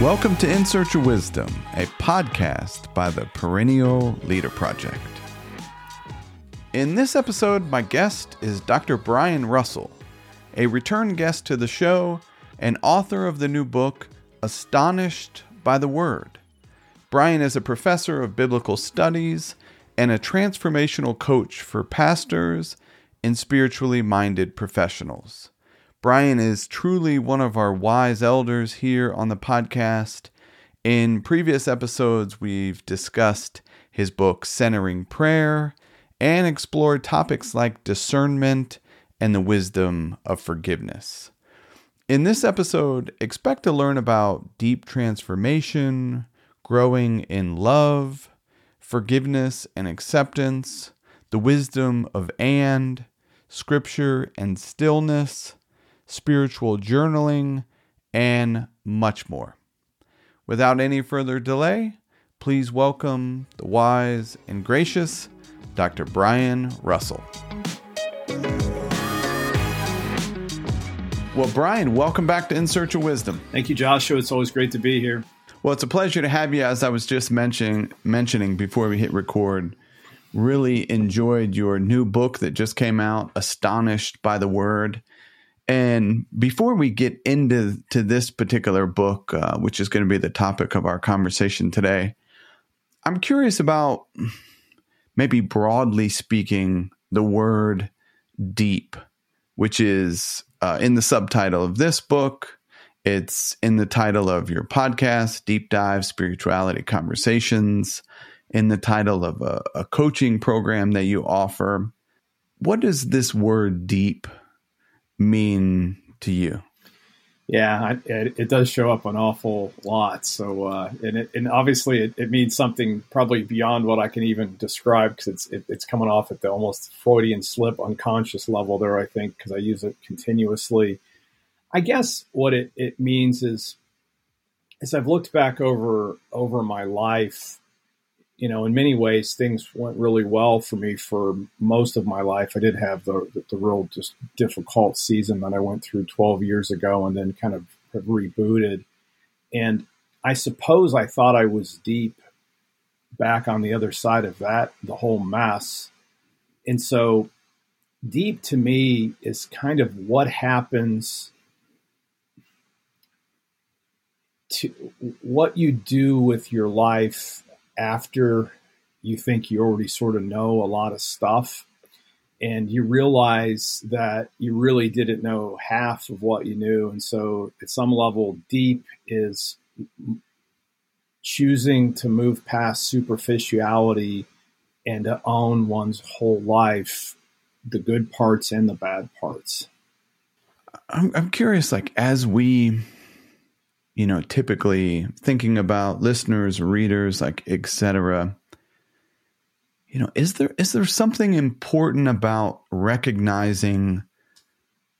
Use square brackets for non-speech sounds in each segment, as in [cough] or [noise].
Welcome to In Search of Wisdom, a podcast by the Perennial Leader Project. In this episode, my guest is Dr. Brian Russell, a return guest to the show and author of the new book, Astonished by the Word. Brian is a professor of biblical studies and a transformational coach for pastors and spiritually minded professionals. Brian is truly one of our wise elders here on the podcast. In previous episodes, we've discussed his book, Centering Prayer, and explored topics like discernment and the wisdom of forgiveness. In this episode, expect to learn about deep transformation, growing in love, forgiveness and acceptance, the wisdom of and, scripture and stillness spiritual journaling, and much more. Without any further delay, please welcome the wise and gracious Dr. Brian Russell. Well, Brian, welcome back to In Search of Wisdom. Thank you, Joshua. It's always great to be here. Well, it's a pleasure to have you. As I was just mentioning, mentioning before we hit record, really enjoyed your new book that just came out, "Astonished by the Word." And before we get into to this particular book, uh, which is going to be the topic of our conversation today, I'm curious about maybe broadly speaking the word deep, which is uh, in the subtitle of this book. It's in the title of your podcast, Deep Dive Spirituality Conversations, in the title of a, a coaching program that you offer. What does this word deep mean to you? Yeah, I, it, it, does show up an awful lot. So, uh, and, it, and obviously, it, it, means something probably beyond what I can even describe because it's it's coming off at the almost Freudian slip, unconscious level there. I think because I use it continuously. I guess what it, it means is, as I've looked back over over my life, you know, in many ways, things went really well for me for most of my life. I did have the, the, the real just difficult season that I went through 12 years ago and then kind of have rebooted. And I suppose I thought I was deep back on the other side of that, the whole mess. And so, deep to me is kind of what happens to what you do with your life after you think you already sort of know a lot of stuff and you realize that you really didn't know half of what you knew. And so, at some level, deep is choosing to move past superficiality and to own one's whole life, the good parts and the bad parts. I'm, I'm curious, like, as we you know, typically thinking about listeners, readers, like etc. You know, is there is there something important about recognizing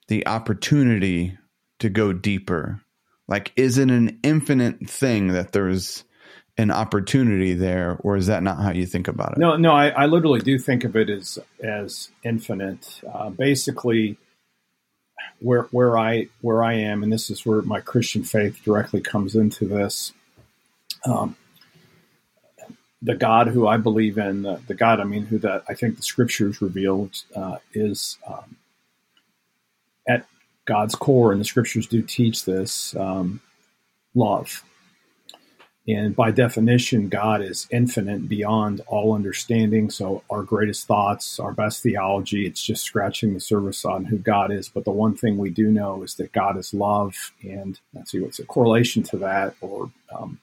the opportunity to go deeper? Like, is it an infinite thing that there's an opportunity there, or is that not how you think about it? No, no, I, I literally do think of it as as infinite. Uh, basically, where where I where I am, and this is where my Christian faith directly comes into this. Um, the God who I believe in, the, the, God I mean, who that I think the Scriptures reveal uh, is um, at God's core, and the Scriptures do teach this um, love. And by definition, God is infinite beyond all understanding. So, our greatest thoughts, our best theology, it's just scratching the surface on who God is. But the one thing we do know is that God is love. And let's see what's a correlation to that or um,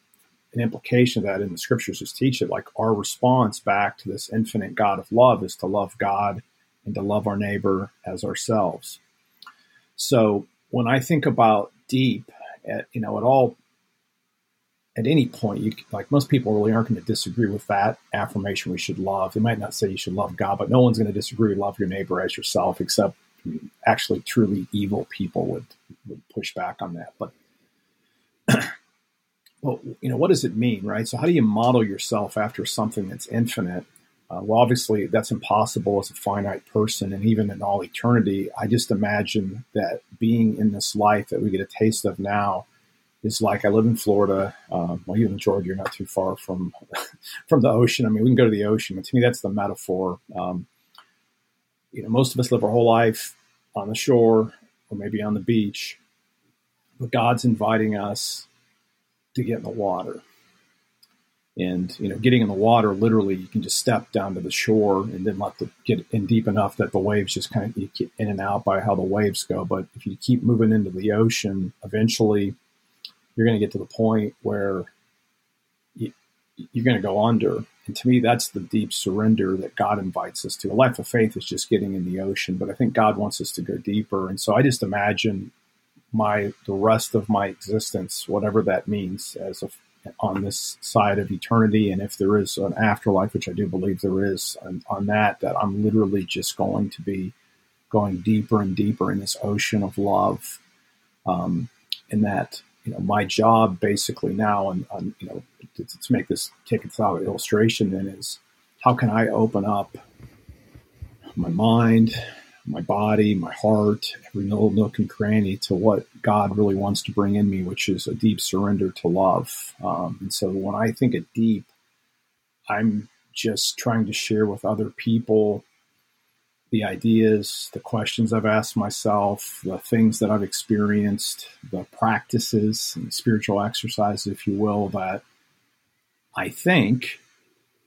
an implication of that in the scriptures just teach it. Like our response back to this infinite God of love is to love God and to love our neighbor as ourselves. So, when I think about deep, at, you know, at all at any point, you like most people really aren't going to disagree with that affirmation. We should love. They might not say you should love God, but no one's going to disagree. Love your neighbor as yourself, except actually truly evil people would would push back on that. But [clears throat] well, you know, what does it mean, right? So, how do you model yourself after something that's infinite? Uh, well, obviously, that's impossible as a finite person, and even in all eternity. I just imagine that being in this life that we get a taste of now is like I live in Florida. Um, well, you in Georgia, you're not too far from [laughs] from the ocean. I mean, we can go to the ocean, but to me, that's the metaphor. Um, you know, most of us live our whole life on the shore or maybe on the beach, but God's inviting us to get in the water. And you know, getting in the water, literally, you can just step down to the shore and then let the get in deep enough that the waves just kind of get in and out by how the waves go. But if you keep moving into the ocean, eventually you're going to get to the point where you, you're going to go under. And to me, that's the deep surrender that God invites us to. A life of faith is just getting in the ocean, but I think God wants us to go deeper. And so I just imagine my the rest of my existence, whatever that means, as a, on this side of eternity, and if there is an afterlife, which I do believe there is, on, that, that I'm literally just going to be going deeper and deeper in this ocean of love, um, that you know, my job basically now, and, you know, to, to, make this take its out illustration, then is how can I open up my mind, my body, my heart, every little nook and cranny to what God really wants to bring in me, which is a deep surrender to love. Um, and so when I think of deep, I'm just trying to share with other people the ideas, the questions I've asked myself, the things that I've experienced, the practices and spiritual exercises, if you will, that I think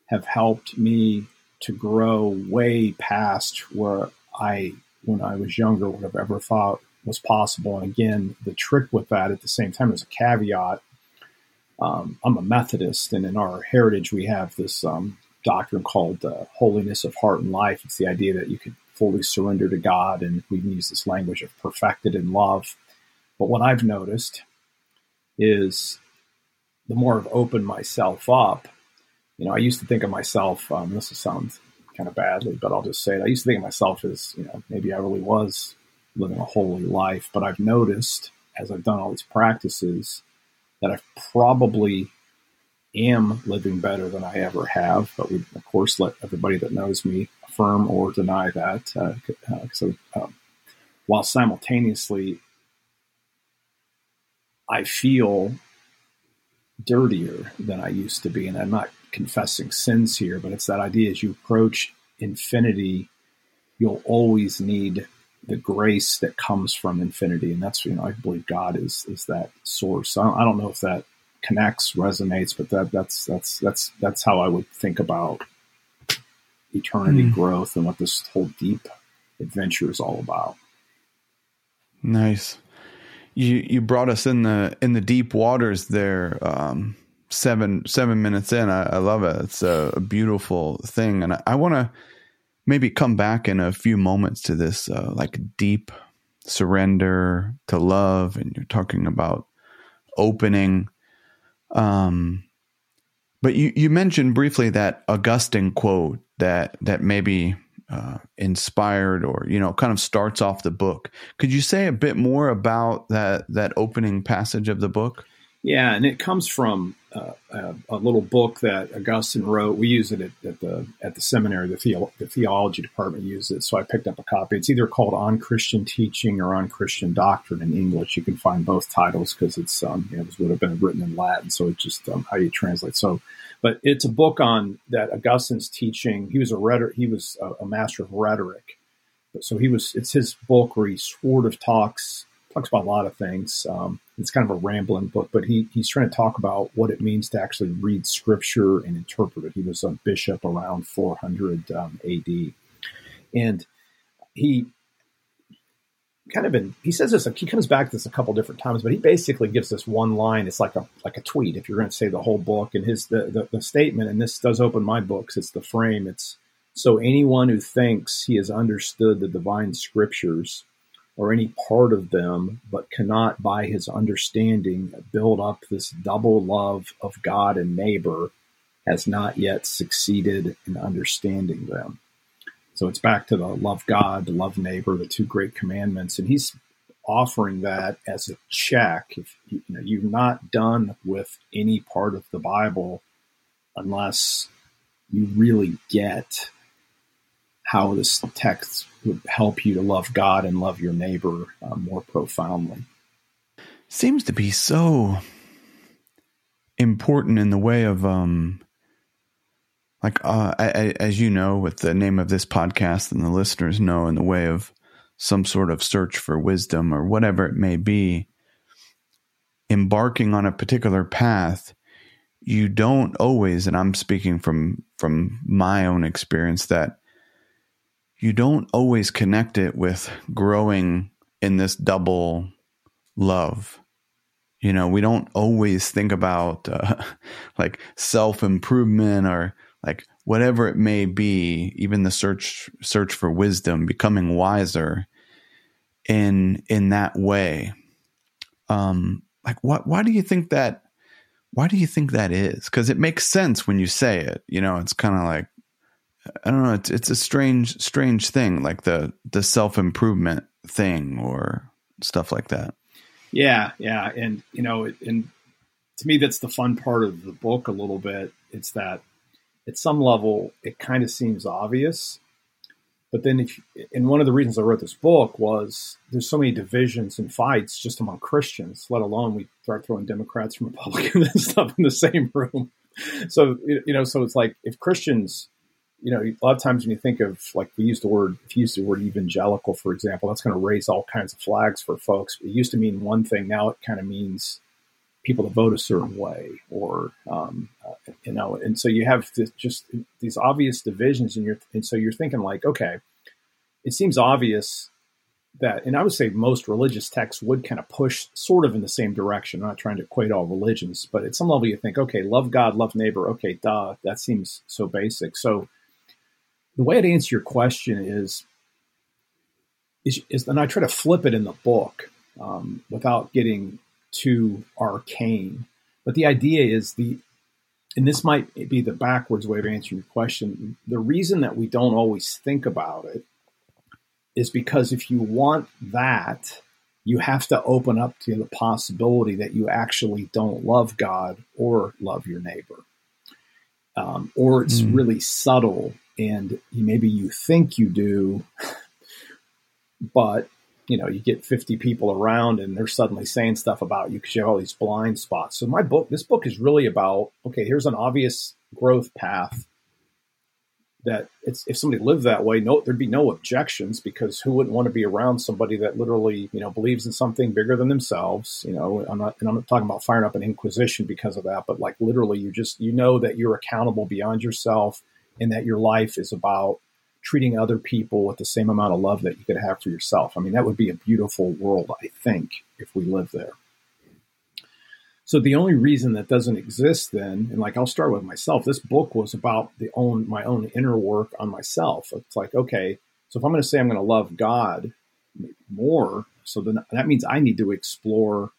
have helped me to grow way past where I, when I was younger, would have ever thought was possible. And again, the trick with that at the same time as a caveat, um, I'm a Methodist, and in our heritage, we have this um, doctrine called uh, holiness of heart and life. It's the idea that you can fully surrender to God, and we can use this language of perfected in love. But what I've noticed is the more I've opened myself up, you know, I used to think of myself, um, this will sound kind of badly, but I'll just say it. I used to think of myself as, you know, maybe I really was living a holy life, but I've noticed as I've done all these practices that I've probably am living better than I ever have. But we, of course, let everybody that knows me affirm or deny that. Uh, uh, so, um, while simultaneously, I feel dirtier than I used to be. And I'm not confessing sins here, but it's that idea as you approach infinity, you'll always need the grace that comes from infinity. And that's, you know, I believe God is, is that source. I don't, I don't know if that connects, resonates, but that that's that's that's that's how I would think about eternity mm. growth and what this whole deep adventure is all about. Nice. You you brought us in the in the deep waters there. Um, seven seven minutes in, I, I love it. It's a, a, beautiful thing, and I, I want to maybe come back in a few moments to this uh, like deep surrender to love, and you're talking about opening um, but you, you mentioned briefly that Augustine quote that that maybe uh, inspired or you know kind of starts off the book. Could you say a bit more about that that opening passage of the book? Yeah, and it comes from uh, a, a, little book that Augustine wrote. We use it at, at the at the seminary. The, theo- the theology department uses it, so I picked up a copy. It's either called "On Christian Teaching" or "On Christian Doctrine" in English. You can find both titles because it's um, you know, it would have been written in Latin, so it's just um, how you translate. So, but it's a book on that Augustine's teaching. He was a rhetor- He was a, a master of rhetoric, so he was. It's his book where he sort of talks talks about a lot of things. Um, it's kind of a rambling book, but he he's trying to talk about what it means to actually read scripture and interpret it. He was a bishop around 400 um, AD, and he kind of been he says this he comes back to this a couple different times but he basically gives this one line it's like a like a tweet if you're going to say the whole book and his the, the, the statement and this does open my books it's the frame it's so anyone who thinks he has understood the divine scriptures or any part of them, but cannot by his understanding build up this double love of God and neighbor, has not yet succeeded in understanding them. So it's back to the love God, the love neighbor, the two great commandments, and he's offering that as a check. If you, know you're not done with any part of the Bible unless you really get how this text would help you to love God and love your neighbor uh, more profoundly. Seems to be so important in the way of um like uh I, I, as you know with the name of this podcast and the listeners know in the way of some sort of search for wisdom or whatever it may be embarking on a particular path you don't always and i'm speaking from from my own experience that you don't always connect it with growing in this double love. You know we don't always think about uh, [laughs] like self improvement or like whatever it may be even the search search for wisdom becoming wiser in in that way. Um like what why do you think that why do you think that is? Because it makes sense when you say it you know it's kind of like i don't know it's it's a strange strange thing like the the self improvement thing or stuff like that. Yeah yeah and you know and to me that's the fun part of the book a little bit. It's that at some level it kind of seems obvious but then if and one of the reasons i wrote this book was there's so many divisions and fights just among christians let alone we start throwing democrats and [laughs] republicans and stuff in the same room. So you know so it's like if christians you know a lot of times when you think of like we use the word if you use the word evangelical for example that's going to raise all kinds of flags for folks it used to mean one thing now it kind of means people to vote a certain way, or um, uh, you know, and so you have this, just these obvious divisions, and you're and so you're thinking like, okay, it seems obvious that, and I would say most religious texts would kind of push sort of in the same direction. I'm not trying to equate all religions, but at some level you think, okay, love God, love neighbor, okay, duh, that seems so basic. So the way I'd answer your question is, is, is and I try to flip it in the book um, without getting too arcane. But the idea is the, and this might be the backwards way of answering your question. The reason that we don't always think about it is because if you want that, you have to open up to the possibility that you actually don't love God or love your neighbor. Um, or it's mm. really subtle and maybe you think you do, but you know, you get 50 people around and they're suddenly saying stuff about you because you have all these blind spots. So my book, this book is really about, okay, here's an obvious growth path that if somebody lived that way, no, there'd be no objections because who wouldn't want to be around somebody that literally, you know, believes in something bigger than themselves? You know, I'm not, and I'm not talking about firing up an inquisition because of that, but like literally you just, you know, that you're accountable beyond yourself and that your life is about treating other people with the same amount of love that you could have for yourself. I mean, that would be a beautiful world, I think, if we live there. So the only reason that doesn't exist then, and like I'll start with myself, this book was about the own my own inner work on myself. It's like, okay, so if I'm going to say I'm going to love God more, so then that means I need to explore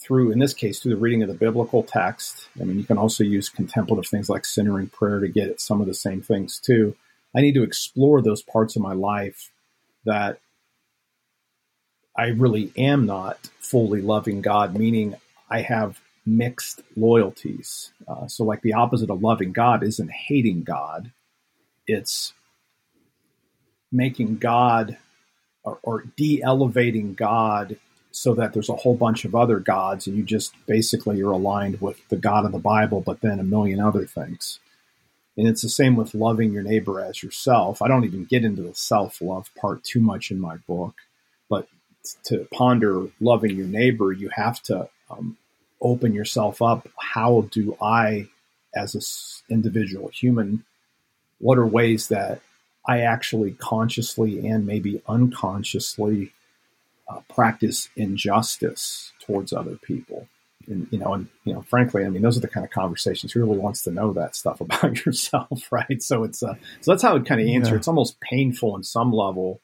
through, in this case, through the reading of the biblical text. I mean, you can also use contemplative things like centering prayer to get at some of the same things too. I need to explore those parts of my life that I really am not fully loving God, meaning I have mixed loyalties. Uh, so, like the opposite of loving God isn't hating God, it's making God or, or de elevating God so that there's a whole bunch of other gods and you just basically are aligned with the God of the Bible, but then a million other things. And it's the same with loving your neighbor as yourself. I don't even get into the self love part too much in my book, but to ponder loving your neighbor, you have to um, open yourself up. How do I, as an individual human, what are ways that I actually consciously and maybe unconsciously uh, practice injustice towards other people? and you know, and you know, frankly, I mean, those are the kind of conversations. Who really wants to know that stuff [laughs] about yourself, right? So it's uh, so that's how it kind of answer. Yeah. It's almost painful in some level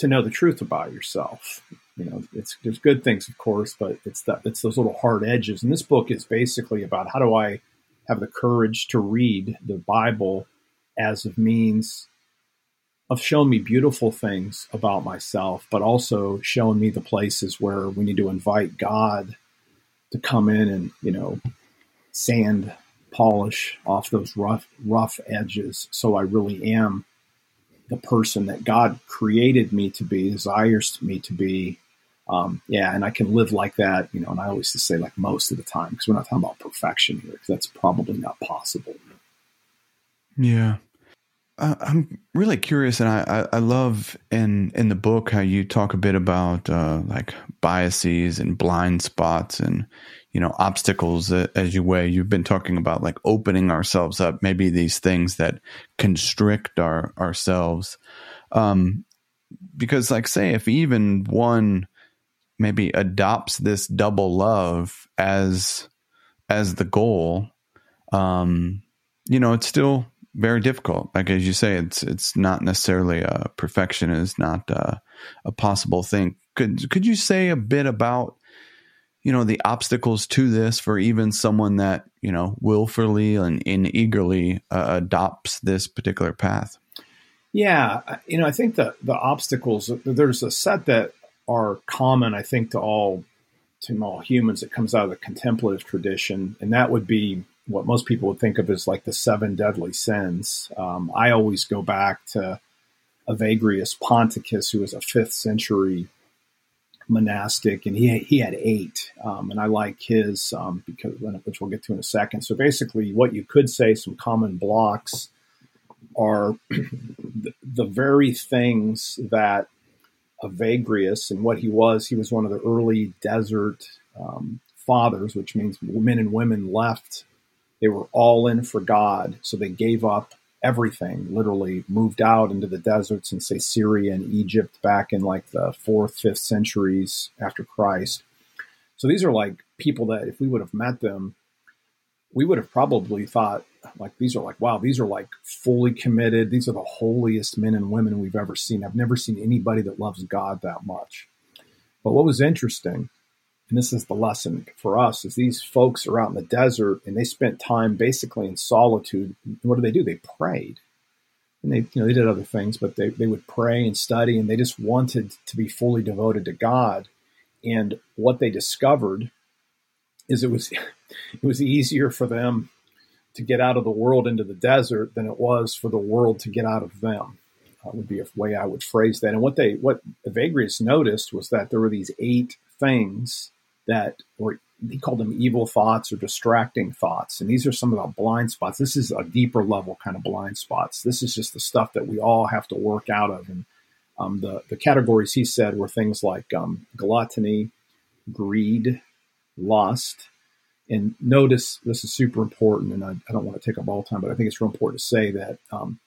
to know the truth about yourself. You know, it's there's good things, of course, but it's that it's those little hard edges. And this book is basically about how do I have the courage to read the Bible as a means of showing me beautiful things about myself, but also showing me the places where we need to invite God to come in and you know sand polish off those rough rough edges so I really am the person that God created me to be, desires me to be. Um, yeah, and I can live like that, you know. And I always just say like most of the time because we're not talking about perfection here because that's probably not possible. Yeah, uh, I'm really curious, and I, I, I, love in in the book how you talk a bit about uh, like biases and blind spots and you know obstacles as you weigh. You've been talking about like opening ourselves up, maybe these things that constrict our ourselves. Um, because like say if even one maybe adopts this double love as as the goal um you know it's still very difficult like as you say it's it's not necessarily a perfection is not a, a possible thing could could you say a bit about you know the obstacles to this for even someone that you know willfully and, and eagerly uh, adopts this particular path yeah you know i think the the obstacles there's a set that are common, I think, to all to all humans. It comes out of the contemplative tradition, and that would be what most people would think of as like the seven deadly sins. Um, I always go back to Evagrius Ponticus, who was a fifth century monastic, and he he had eight, um, and I like his um, because which we'll get to in a second. So basically, what you could say some common blocks are [clears throat] the, the very things that Evagrius and what he was. He was one of the early desert um, fathers, which means men and women left. They were all in for God, so they gave up everything. Literally moved out into the deserts in say Syria and Egypt back in like the fourth, fifth centuries after Christ. So these are like people that if we would have met them, we would have probably thought like these are like wow these are like fully committed these are the holiest men and women we've ever seen i've never seen anybody that loves god that much but what was interesting and this is the lesson for us is these folks are out in the desert and they spent time basically in solitude what do they do they prayed and they you know they did other things but they, they would pray and study and they just wanted to be fully devoted to god and what they discovered is it was [laughs] it was easier for them to get out of the world into the desert than it was for the world to get out of them. Uh, would be a way I would phrase that. And what they what Evagrius noticed was that there were these eight things that were he called them evil thoughts or distracting thoughts. And these are some of the blind spots. This is a deeper level kind of blind spots. This is just the stuff that we all have to work out of. And um, the the categories he said were things like um, gluttony, greed, lust, and notice this is super important, and I, I, don't want to take up all time, but I think it's real important to say that um,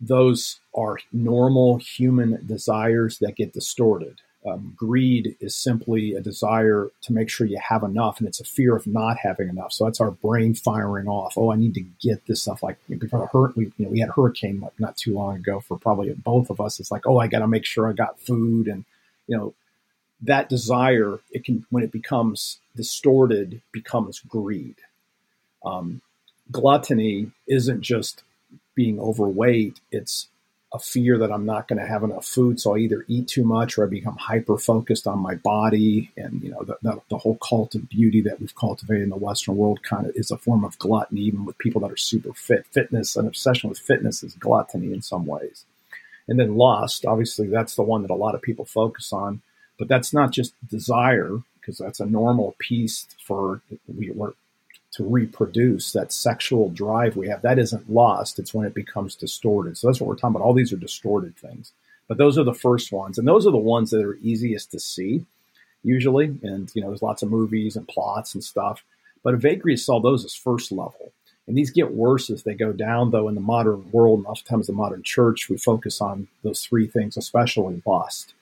those are normal human desires that get distorted. Um, greed is simply a desire to make sure you have enough, and it's a fear of not having enough. So that's our brain firing off. Oh, I need to get this stuff. Like before the we, you know, we had a hurricane like not too long ago for probably both of us. It's like, oh, I got to make sure I got food, and you know, that desire, it can when it becomes distorted, becomes greed. Um, gluttony isn't just being overweight; it's a fear that I'm not going to have enough food, so I either eat too much or I become hyper focused on my body. And you know, the, the, the, whole cult of beauty that we've cultivated in the Western world kind of is a form of gluttony, even with people that are super fit. Fitness, an obsession with fitness, is gluttony in some ways. And then lust, obviously, that's the one that a lot of people focus on. But that's not just desire, because that's a normal piece for we work to reproduce that sexual drive we have. That isn't lost. It's when it becomes distorted. So that's what we're talking about. All these are distorted things. But those are the first ones. And those are the ones that are easiest to see usually. And, you know, there's lots of movies and plots and stuff. But Evagrius saw those as first level. And these get worse as they go down, though, in the modern world. And oftentimes, the modern church, we focus on those three things, especially lust.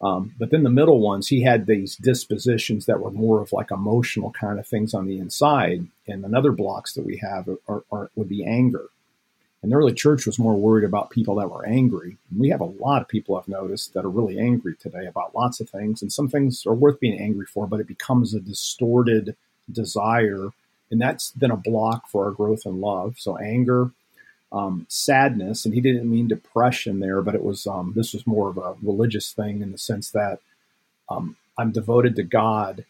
Um, but then the middle ones, he had these dispositions that were more of like emotional kind of things on the inside. And another blocks that we have are, are, would be anger. And the early church was more worried about people that were angry. And we have a lot of people I've noticed that are really angry today about lots of things. And some things are worth being angry for, but it becomes a distorted desire. And that's then a block for our growth in love. So anger, um, sadness, and he didn't mean depression there, but it was um, this was more of a religious thing in the sense that um, I'm devoted to God,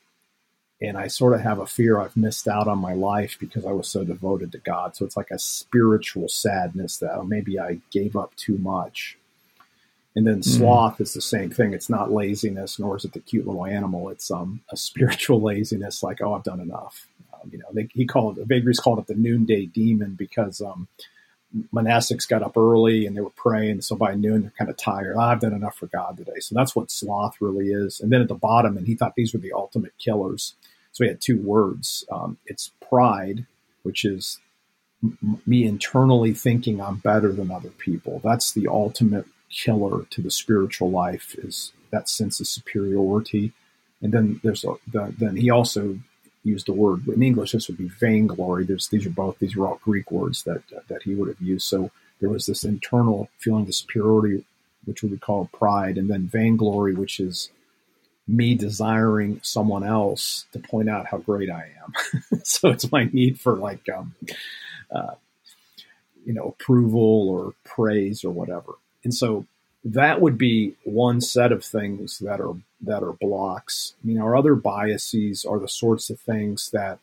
and I sort of have a fear I've missed out on my life because I was so devoted to God. So it's like a spiritual sadness that oh, maybe I gave up too much. And then mm-hmm. sloth is the same thing. It's not laziness, nor is it the cute little animal. It's um, a spiritual [laughs] laziness, like oh, I've done enough. Um, you know, they, he called it, Evagrius called it the noonday demon because um, monastics got up early and they were praying. So by noon, they're kind of tired. Oh, I've done enough for God today. So that's what sloth really is. And then at the bottom, and he thought these were the ultimate killers. So he had two words. Um, it's pride, which is m- me internally thinking I'm better than other people. That's the ultimate killer to the spiritual life is that sense of superiority. And then there's a, the, then he also used the word in English. This would be vainglory. There's these are both these are all Greek words that that he would have used. So there was this internal feeling of superiority, which we would call pride, and then vainglory, which is me desiring someone else to point out how great I am. [laughs] so it's my need for like, um, uh, you know, approval or praise or whatever. And so that would be one set of things that are that are blocks. I mean, our other biases are the sorts of things that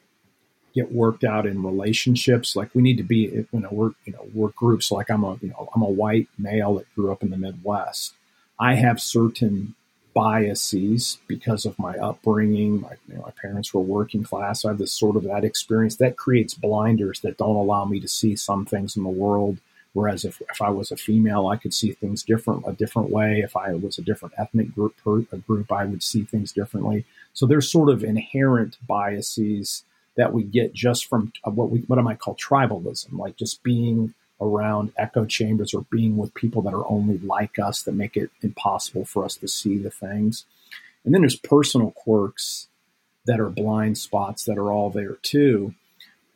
get worked out in relationships. Like we need to be, you know, we're you know we're groups. Like I'm a you know I'm a white male that grew up in the Midwest. I have certain biases because of my upbringing. My, you know, my parents were working class. I have this sort of that experience that creates blinders that don't allow me to see some things in the world Whereas if, if I was a female, I could see things different, a different way. If I was a different ethnic group, group, I would see things differently. So there's sort of inherent biases that we get just from uh, what we, what I might call tribalism, like just being around echo chambers or being with people that are only like us that make it impossible for us to see the things. And then there's personal quirks that are blind spots that are all there too,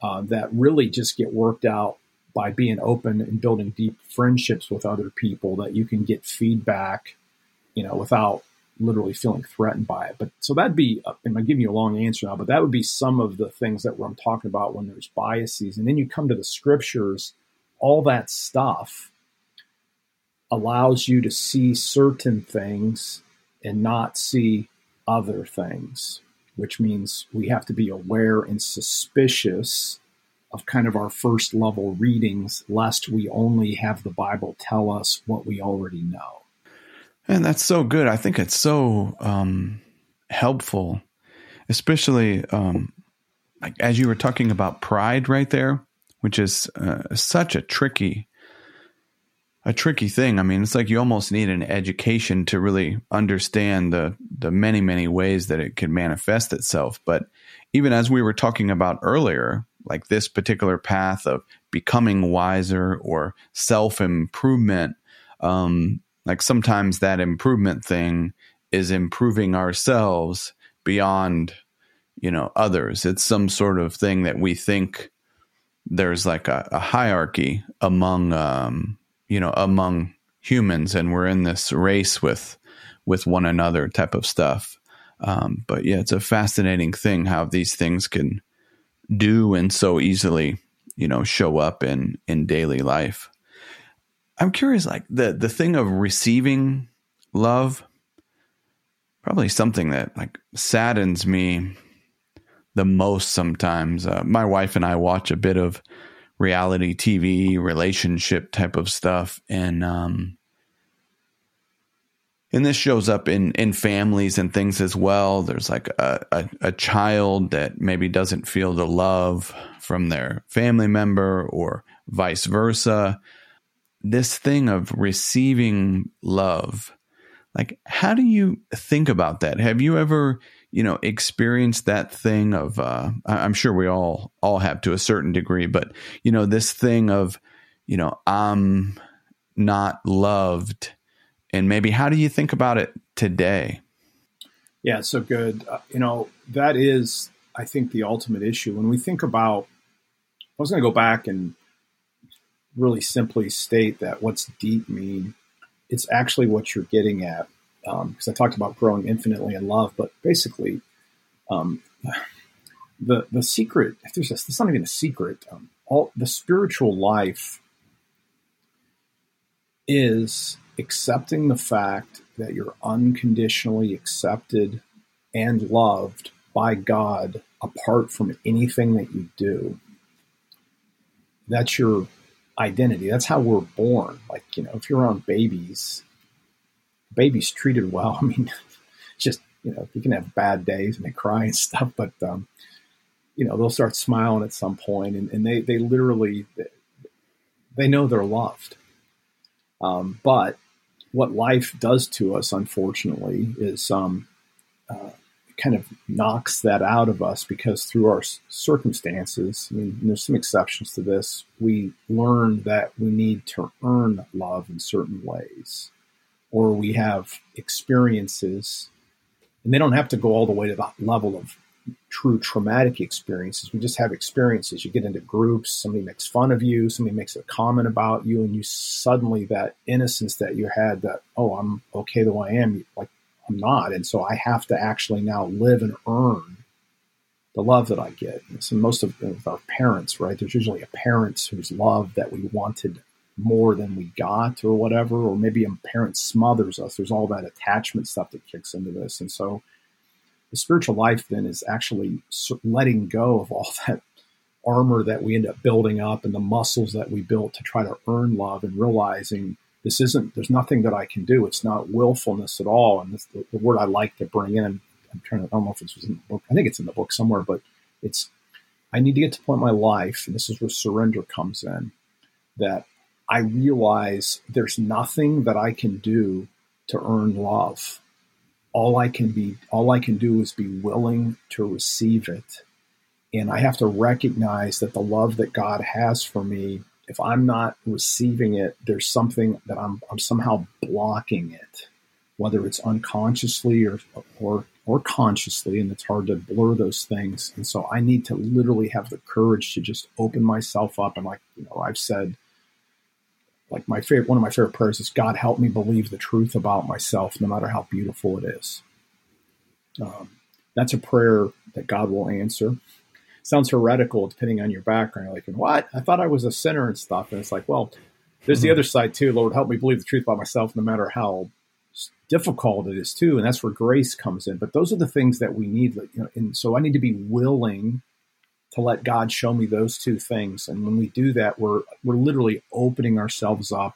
uh, that really just get worked out by being open and building deep friendships with other people that you can get feedback, you know, without literally feeling threatened by it. But so that'd be, uh, I'm giving you a long answer now, but that would be some of the things that I'm talking about when there's biases. And then you come to the scriptures, all that stuff allows you to see certain things and not see other things, which means we have to be aware and suspicious of kind of our first level readings, lest we only have the Bible tell us what we already know. And that's so good. I think it's so um, helpful, especially um, like as you were talking about pride right there, which is uh, such a tricky a tricky thing. I mean, it's like you almost need an education to really understand the the many many ways that it can manifest itself. But even as we were talking about earlier, like this particular path of becoming wiser or self improvement, um, like sometimes that improvement thing is improving ourselves beyond, you know, others. It's some sort of thing that we think there's like a, a hierarchy among, um, you know, among humans, and we're in this race with with one another type of stuff. Um, but yeah, it's a fascinating thing how these things can do and so easily, you know, show up in in daily life. I'm curious, like the the thing of receiving love, probably something that like saddens me the most sometimes. Uh, my wife and I watch a bit of reality TV, relationship type of stuff, and um, and this shows up in in families and things as well. There's like a, a, a, child that maybe doesn't feel the love from their family member or vice versa. This thing of receiving love like how do you think about that? Have you ever you know experienced that thing of uh, i'm sure we all all have to a certain degree but you know this thing of you know i'm not loved and maybe how do you think about it today? Yeah, so good. Uh, you know, that is, I think, the ultimate issue. When we think about, I was going to go back and really simply state that what's deep mean, it's actually what you're getting at. Because um, I talked about growing infinitely in love, but basically, um, [sighs] the the secret, if there's a, it's not even a secret, um, all the spiritual life is accepting the fact that you're unconditionally accepted and loved by God apart from anything that you do, that's your identity. That's how we're born. Like, you know, if you're around babies, babies treated well. [laughs] I mean, just, you know, you can have bad days and they cry and stuff, but, um, you know, they'll start smiling at some point and, and they, they literally, they know they're loved. Um, but what life does to us, unfortunately, is um, uh, kind of knocks that out of us because through our circumstances, I mean, there's some exceptions to this, we learn that we need to earn love in certain ways, or we have experiences, and they don't have to go all the way to the level of true traumatic experiences. We just have experiences. You get into groups, somebody makes fun of you, somebody makes a comment about you, and you suddenly that innocence that you had that, oh, I'm okay the way I am, like I'm not. And so I have to actually now live and earn the love that I get. So most of our parents, right? There's usually a parents whose love that we wanted more than we got or whatever, or maybe a parent smothers us. There's all that attachment stuff that kicks into this. And so the spiritual life then is actually letting go of all [laughs] that armor that we end up building up and the muscles that we built to try to earn love and realizing this isn't there's nothing that i can do. It's not willfulness at all. And this, the, the, word i like to bring in i'm trying to i don't know if this was in the book i think it's in the book somewhere but it's i need to get to the point in my life and this is where surrender comes in that i realize there's nothing that i can do to earn love all i can be all i can do is be willing to receive it and i have to recognize that the love that god has for me if I'm not receiving it, there's something that I'm, I'm somehow blocking it, whether it's unconsciously or, or, or consciously, and it's hard to blur those things. And so I need to literally have the courage to just open myself up. And like, you know, I've said, like my favorite, one of my favorite prayers is God help me believe the truth about myself, no matter how beautiful it is. Um, that's a prayer that God will answer sounds heretical depending on your background. Like, what? I thought I was a sinner and stuff. And it's like, well, there's mm-hmm. the other side too. Lord, help me believe the truth about myself, no matter how difficult it is too. And that's where grace comes in. But those are the things that we need. You know, and so I need to be willing to let God show me those two things. And when we do that, we're we're literally opening ourselves up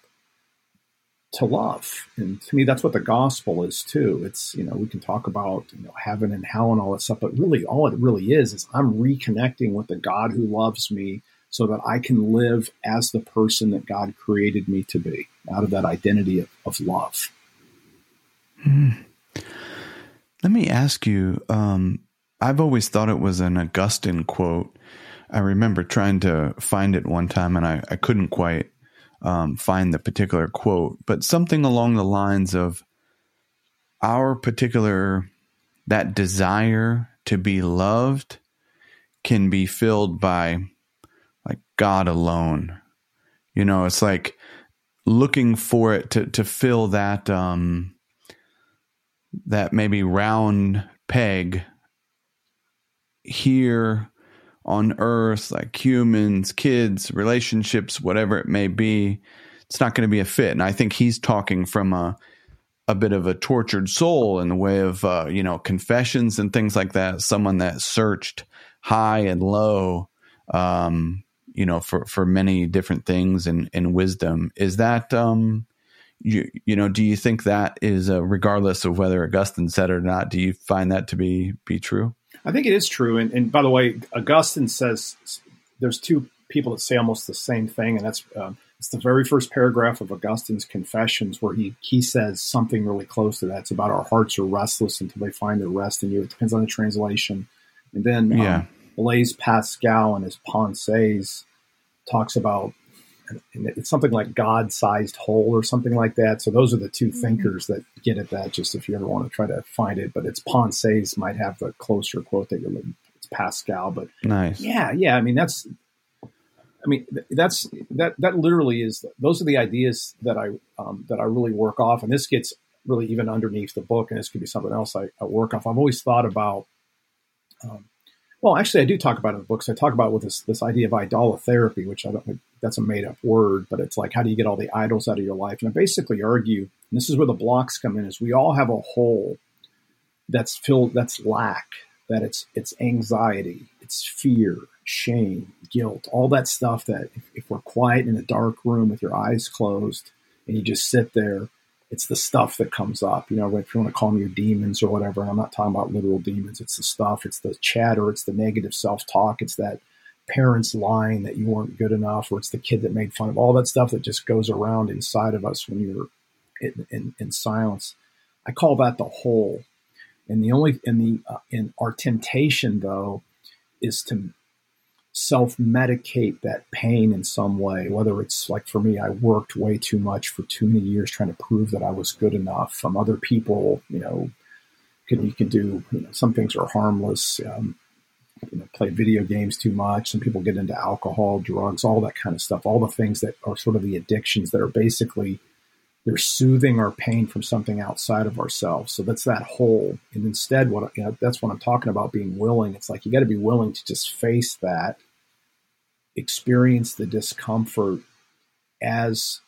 to love. And to me, that's what the gospel is too. It's, you know, we can talk about, you know, heaven and hell and all that stuff, but really all it really is, is I'm reconnecting with the God who loves me so that I can live as the person that God created me to be out of that identity of, of love. Hmm. Let me ask you, um, I've always thought it was an Augustine quote. I remember trying to find it one time and I, I couldn't quite um, find the particular quote, but something along the lines of our particular that desire to be loved can be filled by like God alone. You know, it's like looking for it to to fill that um that maybe round peg here on earth, like humans, kids, relationships, whatever it may be, it's not going to be a fit. And I think he's talking from a a bit of a tortured soul in the way of uh, you know confessions and things like that. Someone that searched high and low, um, you know, for for many different things and wisdom. Is that um, you you know? Do you think that is uh, regardless of whether Augustine said it or not? Do you find that to be be true? I think it is true. And, and by the way, Augustine says there's two people that say almost the same thing, and that's um, it's the very first paragraph of Augustine's Confessions where he he says something really close to that. It's about our hearts are restless until they find their rest in you. It depends on the translation. And then yeah. um, Blaise Pascal and his Pensées talks about it's something like God-sized hole or something like that. So those are the 2 mm-hmm. thinkers that get at that. Just if you ever want to try to find it, but it's Pensées might have the closer quote that you're looking. It's Pascal, but nice. Yeah, yeah. I mean, that's. I mean, that's that. That literally is. Those are the ideas that I um, that I really work off, and this gets really even underneath the book, and this could be something else I, I work off. I've always thought about. Um, well, actually, I do talk about it in the books. I talk about with this this idea of idolatherapy, which I don't that's a made up word, but it's like how do you get all the idols out of your life? And I basically argue, and this is where the blocks come in, is we all have a hole that's filled that's lack. that it's it's anxiety, it's fear, shame, guilt, all that stuff that if, if we're quiet in a dark room with your eyes closed and you just sit there, it's the stuff that comes up. You know, if you want to call them your demons or whatever, and I'm not talking about literal demons, it's the stuff, it's the chatter, it's the negative self talk, it's that parents lying that you weren't good enough, or it's the kid that made fun of all that stuff that just goes around inside of us when you're in, in, in silence. I call that the hole. And the only and the uh, and our temptation though is to self medicate that pain in some way. Whether it's like for me, I worked way too much for too many years trying to prove that I was good enough. From other people, you know, can you can do you know, some things are harmless. Um, you know, play video games too much. Some people get into alcohol, drugs, all that kind of stuff. All the things that are sort of the addictions that are basically they're soothing our pain from something outside of ourselves. So that's that hole. And instead, what you know, that's what I'm talking about being willing. It's like you got to be willing to just face that, experience the discomfort as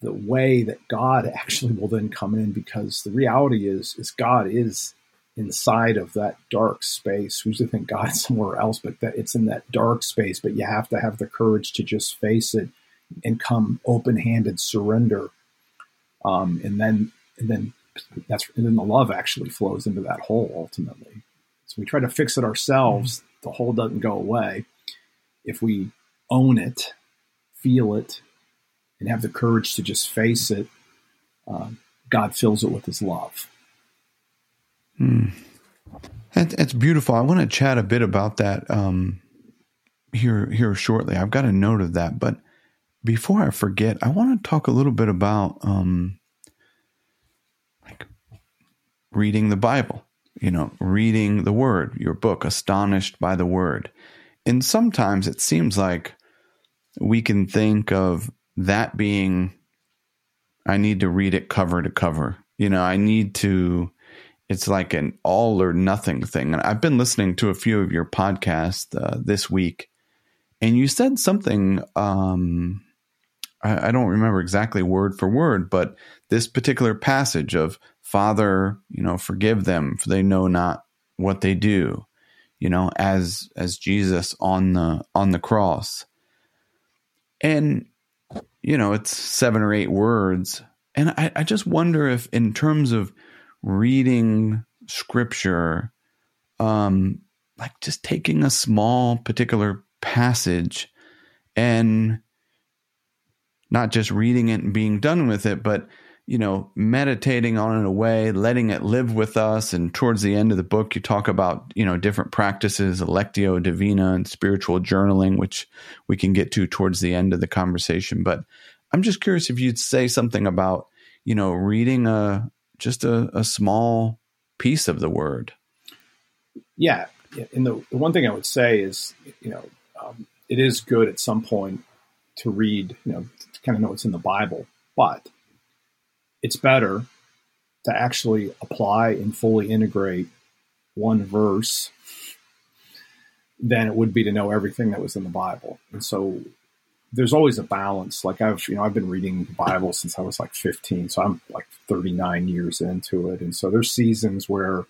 the way that God [laughs] actually will then come in because the reality is is God is inside of that dark space. We usually think God's [laughs] somewhere else, but that it's in that dark space. But you have to have the courage to just face it and come open-handed surrender um, and then and then that's and then the love actually flows into that hole ultimately. So we try to fix it ourselves. The hole doesn't go away. If we own it, feel it, and have the courage to just face it, uh, God fills it with His love. Hmm. That's beautiful. I want to chat a bit about that um, here here shortly. I've got a note of that, but before I forget, I want to talk a little bit about um, reading the Bible. You know, reading the Word, your book, astonished by the Word, and sometimes it seems like we can think of that being, I need to read it cover to cover. You know, I need to. It's like an all or nothing thing. And I've been listening to a few of your podcasts uh, this week, and you said something um, I, I don't remember exactly word for word, but this particular passage of Father, you know, forgive them for they know not what they do, you know, as as Jesus on the on the cross. And you know, it's seven or eight words. And I, I just wonder if in terms of reading scripture, um, like just taking a small particular passage and not just reading it and being done with it, but you know, meditating on it away, letting it live with us. And towards the end of the book, you talk about, you know, different practices, Lectio Divina and spiritual journaling, which we can get to towards the end of the conversation. But I'm just curious if you'd say something about, you know, reading a just a, a small piece of the word. Yeah. And the, the one thing I would say is, you know, um, it is good at some point to read, you know, to kind of know what's in the Bible, but it's better to actually apply and fully integrate one verse than it would be to know everything that was in the Bible. And so there's always a balance. Like I've, you know, I've been reading the Bible since I was like 15, so I'm like 39 years into it. And so there's seasons where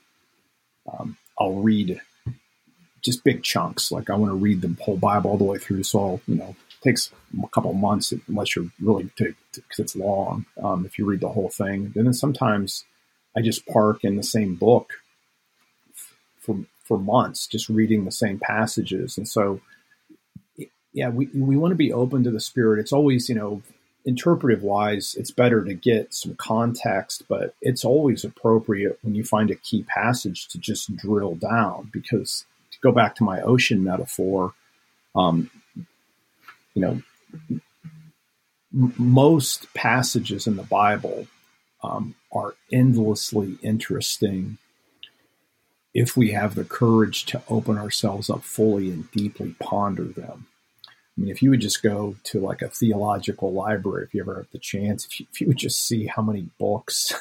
um, I'll read just big chunks. Like I want to read the whole Bible all the way through. So I'll, you know, takes a couple months unless you're really because it's long. Um, if you read the whole thing, and then sometimes I just park in the same book for for months, just reading the same passages. And so, yeah, we we want to be open to the Spirit. It's always you know interpretive wise, it's better to get some context, but it's always appropriate when you find a key passage to just drill down because to go back to my ocean metaphor, um, you know, m- most passages in the Bible um, are endlessly interesting if we have the courage to open ourselves up fully and deeply ponder them. I mean, if you would just go to like a theological library, if you ever have the chance, if you, if you would just see how many books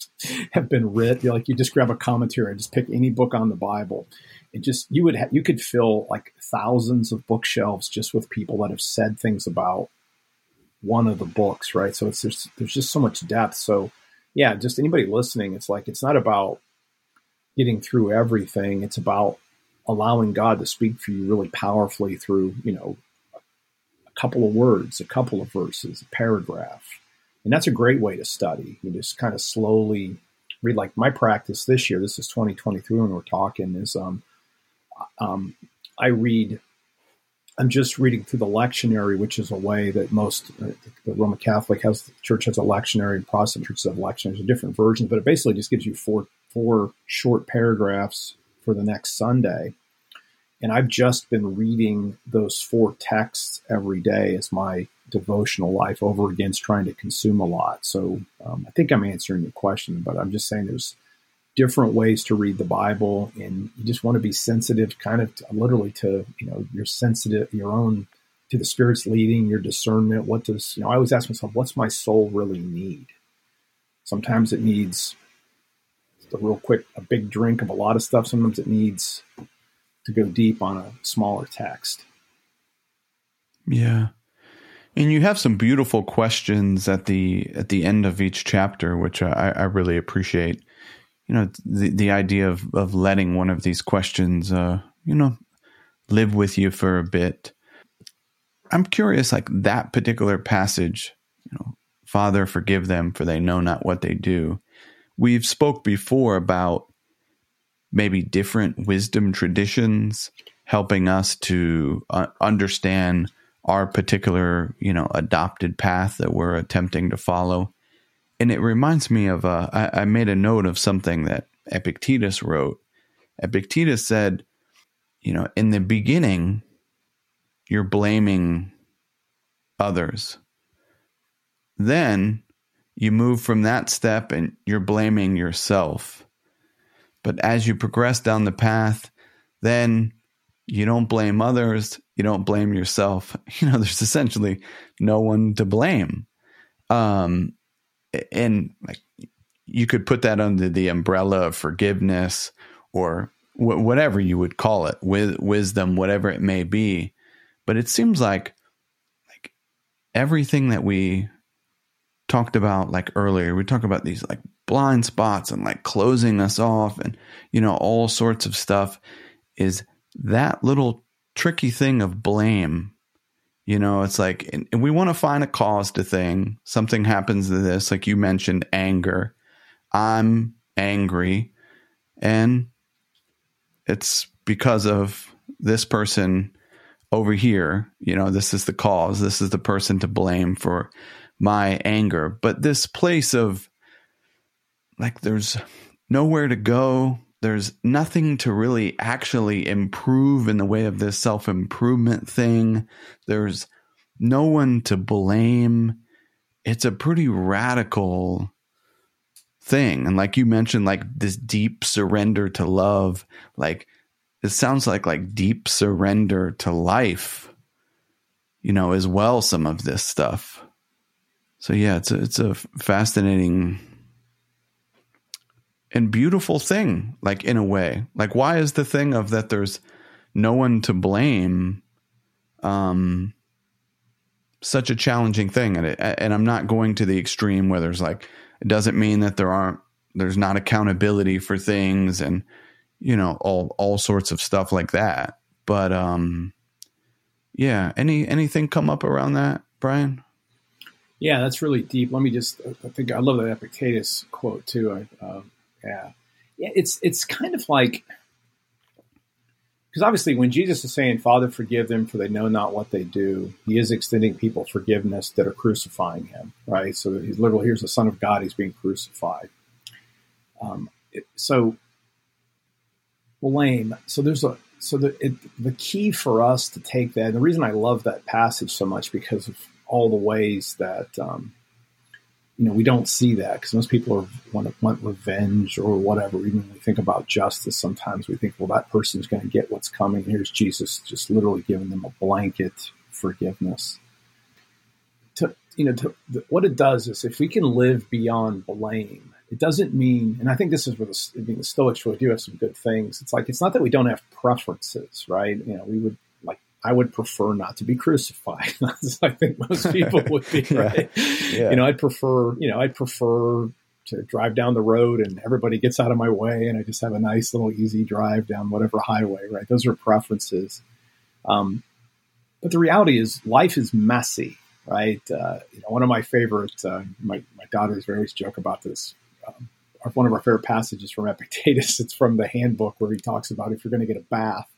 [laughs] have been written, like you just grab a commentary and just pick any book on the Bible, it just you would ha- you could fill like thousands of bookshelves just with people that have said things about one of the books, right? So it's there's there's just so much depth. So yeah, just anybody listening, it's like it's not about getting through everything. It's about allowing God to speak for you really powerfully through, you know, a couple of words, a couple of verses, a paragraph. And that's a great way to study. You just kind of slowly read. Like my practice this year, this is 2023 when we're talking, is um, um, I read I'm just reading through the lectionary, which is a way that most uh, the Roman Catholic has the church has a lectionary, and Protestant churches have lectionaries, different versions, but it basically just gives you four four short paragraphs for the next Sunday. And I've just been reading those four texts every day as my devotional life over against trying to consume a lot. So um, I think I'm answering your question, but I'm just saying there's different ways to read the Bible, and you just want to be sensitive, kind of to, literally to you know your sensitive, your own to the Spirit's leading, your discernment. What does you know? I always ask myself, what's my soul really need? Sometimes it needs a real quick, a big drink of a lot of stuff. Sometimes it needs to go deep on a smaller text. Yeah. And you have some beautiful questions at the at the end of each chapter, which I, I really appreciate you know the the idea of of letting one of these questions uh you know live with you for a bit. I'm curious like that particular passage you know father forgive them for they know not what they do. We've spoke before about maybe different wisdom traditions helping us to uh, understand our particular you know adopted path that we're attempting to follow and it reminds me of uh, I, I made a note of something that Epictetus wrote. Epictetus said, you know, in the beginning, you're blaming others. Then you move from that step and you're blaming yourself. But as you progress down the path, then you don't blame others, you don't blame yourself. [laughs] You know, there's essentially no one to blame. Um, and like you could put that under the umbrella of forgiveness or wh- whatever you would call it with wisdom whatever it may be. But it seems like like everything that we talked about like earlier we talked about these like blind spots and like closing us off and you know all sorts of stuff is that little tricky thing of blame you know, it's like, and, we want to find a cause to thing. Something happens to this, like you mentioned, anger. I'm angry, and it's because of this person over here. You know, this is the cause. This is the person to blame for my anger. But this place of like, there's nowhere to go there's nothing to really actually improve in the way of this self improvement thing. There's no one to blame. It's a pretty radical thing. And like you mentioned, like this deep surrender to love, like it sounds like like deep surrender to life, you know, as well, some of this stuff. So yeah, it's a, it's a fascinating and beautiful thing, like in a way. Like, why is the thing of that there's no one to blame um, such a challenging thing? And, it, and I'm not going to the extreme where there's like, it doesn't mean that there aren't, there's not accountability for things and, you know, all, all sorts of stuff like that. But, um, yeah, any, anything come up around that, Brian? Yeah, that's really deep. Let me just, I think I love that Epictetus quote too. I, uh, yeah, yeah. It's it's kind of like because obviously when Jesus is saying, "Father, forgive them, for they know not what they do," he is extending people forgiveness that are crucifying him, right? So he's literally here's the Son of God; he's being crucified. Um, it, so blame. So there's a so the it, the key for us to take that. And the reason I love that passage so much because of all the ways that um, you know, we don't see that because most people are, want, want revenge or whatever. Even when we think about justice, sometimes we think, well, that person's going to get what's coming. Here's Jesus just literally giving them a blanket forgiveness. To, you know, to, what it does is if we can live beyond blame, it doesn't mean, and I think this is where the, I mean, the Stoics really do have some good things. It's like, it's not that we don't have preferences, right? You know, we would I would prefer not to be crucified. [laughs] I think most people [laughs] would be, right? yeah. You know, I'd prefer, you know, I'd prefer to drive down the road and everybody gets out of my way and I just have a nice little easy drive down whatever highway, right? Those are preferences. Um, but the reality is life is messy, right? Uh, you know, one of my favorite, uh, my, my daughters very joke about this. Um, one of our favorite passages from Epictetus. [laughs] It's from the handbook where he talks about if you're going to get a bath,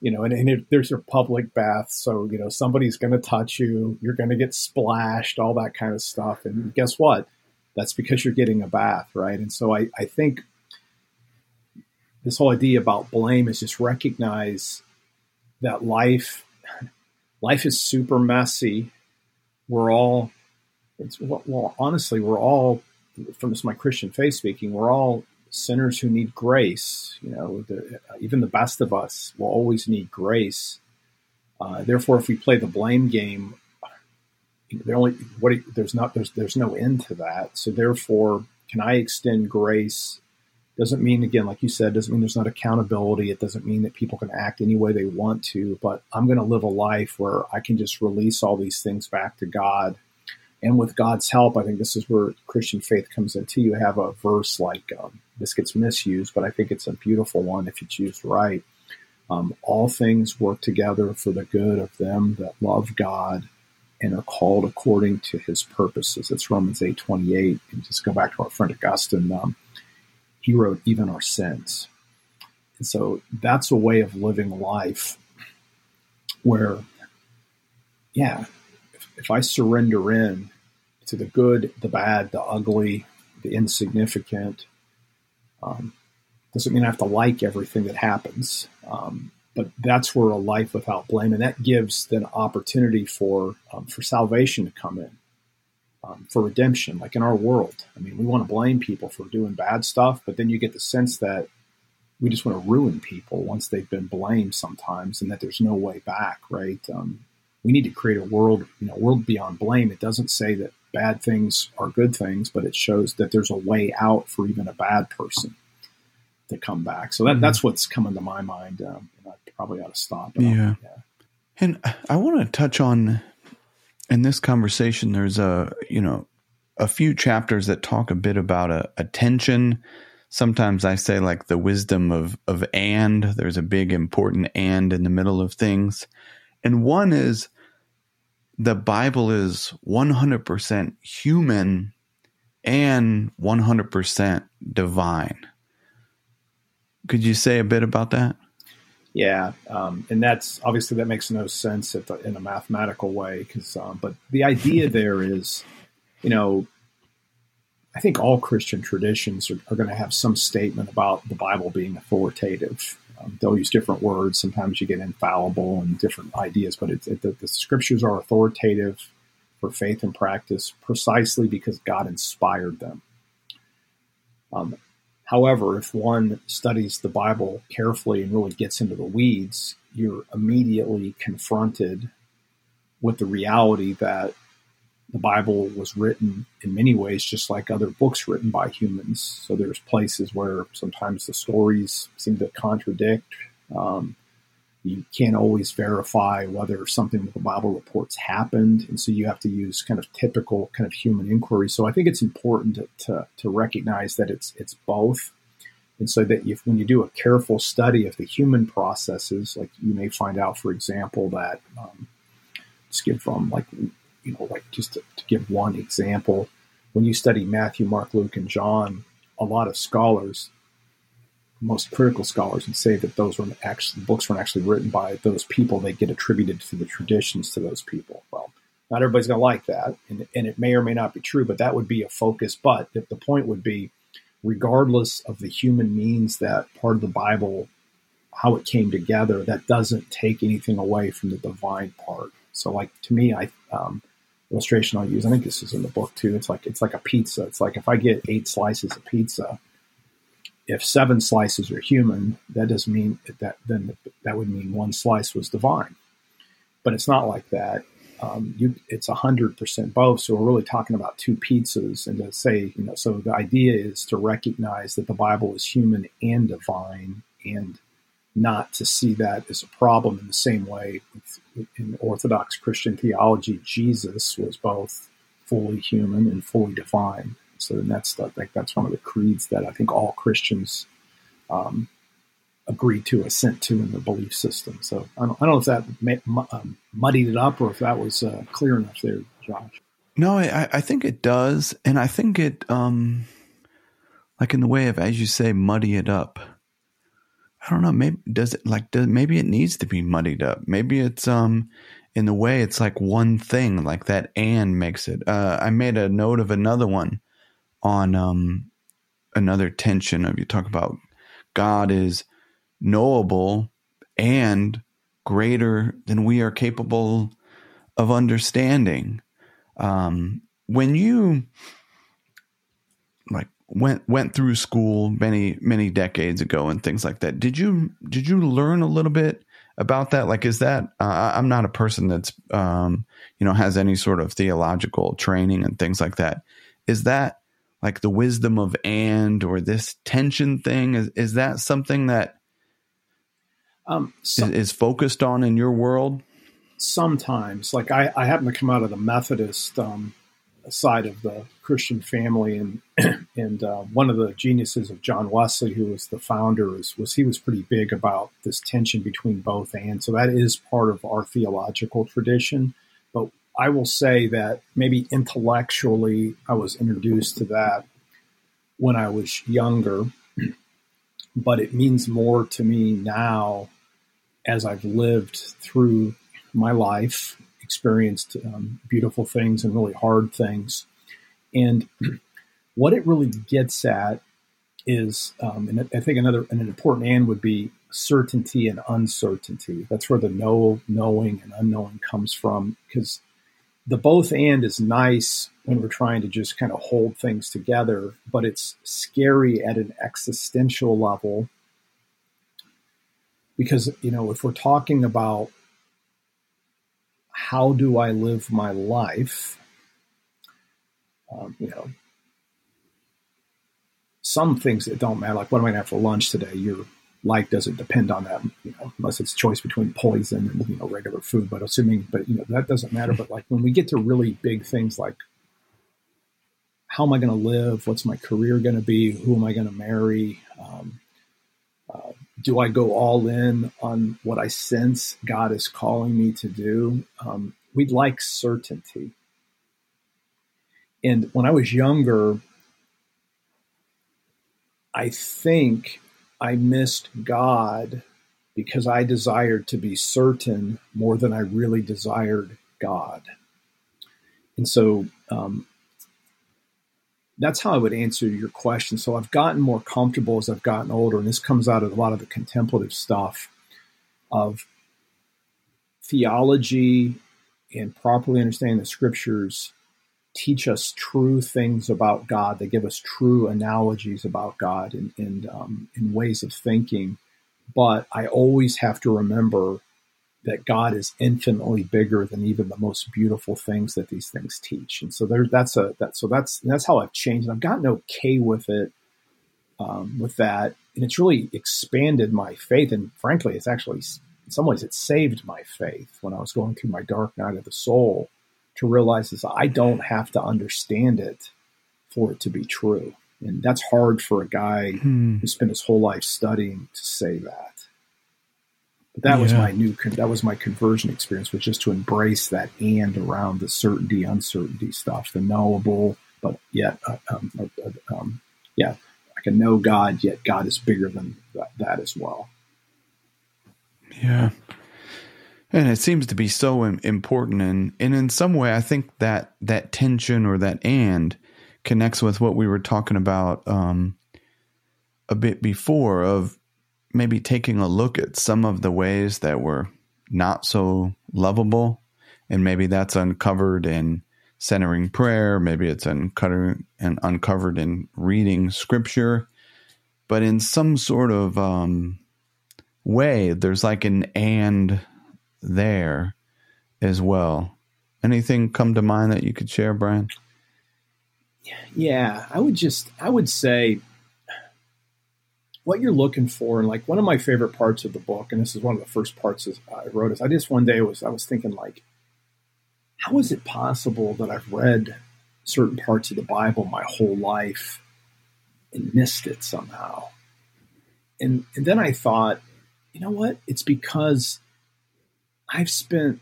you know, and, and it, there's a public bath. So, you know, somebody's going to touch you, you're going to get splashed, all that kind of stuff. And guess what? That's because you're getting a bath, right? And so I, I think this whole idea about blame is just recognize that life life is super messy. We're all it's well honestly we're all from this my Christian faith speaking, we're all sinners who need grace. You know, the, even the best of us will always need grace. Uh, therefore, if we play the blame game, there only what there's not there's there's no end to that. So therefore, can I extend grace? Doesn't mean again, like you said, doesn't mean there's not accountability. It doesn't mean that people can act any way they want to. But I'm going to live a life where I can just release all these things back to God and with God's help, I think this is where Christian faith comes into. You have a verse like um, this gets misused, but I think it's a beautiful one if it's used right. Um, all things work together for the good of them that love God and are called according to His purposes. It's Romans eight twenty eight. And just go back to our friend Augustine. Um, he wrote even our sins, and so that's a way of living life where, yeah, if I surrender in to the good, the bad, the ugly, the insignificant, um, doesn't mean I have to like everything that happens. Um, but that's where a life without blame, and that gives then opportunity for um, for salvation to come in, um, for redemption. Like in our world, I mean, we want to blame people for doing bad stuff, but then you get the sense that we just want to ruin people once they've been blamed sometimes, and that there's no way back. Right? Um, we need to create a world, you know, world beyond blame. It doesn't say that bad things are good things, but it shows that there's a way out for even a bad person to come back. So that, mm-hmm. that's what's coming to my mind. Um, I probably ought to stop. Yeah. yeah. And I want to touch on in this conversation. There's a you know a few chapters that talk a bit about a, attention. Sometimes I say like the wisdom of of and. There's a big important and in the middle of things, and one is the Bible is 100% human and 100% divine. Could you say a bit about that? Yeah, um, and that's obviously that makes no sense the, in a mathematical way. Because, um, but the idea [laughs] there is, you know, I think all Christian traditions are, are going to have some statement about the Bible being authoritative. They'll use different words. Sometimes you get infallible and different ideas, but it, the, the scriptures are authoritative for faith and practice precisely because God inspired them. Um, however, if one studies the Bible carefully and really gets into the weeds, you're immediately confronted with the reality that the Bible was written in many ways just like other books written by humans. So there's places where sometimes the stories seem to contradict. Um, you can't always verify whether something that the Bible reports happened, and so you have to use kind of typical kind of human inquiry. So I think it's important to, to, to recognize that it's it's both, and so that if, when you do a careful study of the human processes, like you may find out, for example, that um, let's give from like you know, like just to, to give one example, when you study Matthew, Mark, Luke, and John, a lot of scholars, most critical scholars, would say that those were actually books weren't actually written by those people. They get attributed to the traditions to those people. Well, not everybody's going to like that, and, and it may or may not be true, but that would be a focus. But the, the point would be, regardless of the human means that part of the Bible, how it came together, that doesn't take anything away from the divine part. So, like to me, I um, illustration I'll use. I think this is in the book too. It's like it's like a pizza. It's like if I get eight slices of pizza, if seven slices are human, that doesn't mean that then that would mean one slice was divine. But it's not like that. Um, you, it's hundred percent both. So we're really talking about two pizzas, and to say, you know, so the idea is to recognize that the Bible is human and divine, and not to see that as a problem in the same way in Orthodox Christian theology, Jesus was both fully human and fully divine. So that's like that's one of the creeds that I think all Christians um, agree to, assent to in the belief system. So I don't, I don't know if that um, muddied it up or if that was uh, clear enough there, Josh. No, I, I think it does, and I think it, um, like in the way of, as you say, muddy it up. I don't know. Maybe does it like does maybe it needs to be muddied up. Maybe it's um in the way it's like one thing like that and makes it. Uh, I made a note of another one on um another tension of you talk about God is knowable and greater than we are capable of understanding. Um, when you went went through school many many decades ago and things like that, did you did you learn a little bit about that? Like, is that uh, I'm not a person that's um, you know has any sort of theological training and things like that. Is that like the wisdom of and or this tension thing? Is is that something that um, some, is, is, focused on in your world? Sometimes, like I, I happen to come out of the Methodist um, side of the Christian family, and [clears throat] and uh, one of the geniuses of John Wesley, who was the founder, was, was he was pretty big about this tension between both and. So that is part of our theological tradition. But I will say that maybe intellectually, I was introduced to that when I was younger, [clears throat] but it means more to me now as I've lived through my life, experienced um, beautiful things and really hard things. And [clears throat] what it really gets at is, um, and I think another an important and would be certainty and uncertainty. That's where the know, knowing and unknowing comes from. Because the both and is nice when we're trying to just kind of hold things together, but it's scary at an existential level because you know if we're talking about how do I live my life, um, you know, some things that don't matter, like what am I going to have for lunch today? Your life doesn't depend on that, you know, unless it's choice between poison and you know regular food. But assuming, but you know that doesn't matter. But like when we get to really big things like how am I going to live? What's my career going to be? Who am I going to marry? Um, uh, do I go all in on what I sense God is calling me to do? Um, we'd like certainty. And when I was younger, I think I missed God because I desired to be certain more than I really desired God. And so um, that's how I would answer your question. So I've gotten more comfortable as I've gotten older, and this comes out of a lot of the contemplative stuff of theology and properly understanding the scriptures teach us true things about God. They give us true analogies about God and, and um, in ways of thinking. But I always have to remember that God is infinitely bigger than even the most beautiful things that these things teach. And so there, that's a that so that's that's how I've changed. I've gotten okay with it, um, with that, and it's really expanded my faith. And frankly, it's actually in some ways it saved my faith when I was going through my dark night of the soul to realize is I don't have to understand it for it to be true. And that's hard for a guy hmm. who spent his whole life studying to say that. But that yeah. was my new that was my conversion experience was just to embrace that and around the certainty uncertainty stuff, the knowable, but yet uh, um, uh, uh, um, yeah, I can know God, yet God is bigger than that, that as well. Yeah. And it seems to be so important, and and in some way, I think that that tension or that and connects with what we were talking about um, a bit before of maybe taking a look at some of the ways that were not so lovable. And maybe that's uncovered in centering prayer. Maybe it's uncovered and uncovered in reading scripture. But in some sort of um, way, there's like an and there as well. Anything come to mind that you could share, Brian? Yeah, I would just, I would say what you're looking for. And like one of my favorite parts of the book, and this is one of the first parts I wrote, is I just one day was I was thinking like, how is it possible that I've read certain parts of the Bible my whole life and missed it somehow. And and then I thought, you know what? It's because I've spent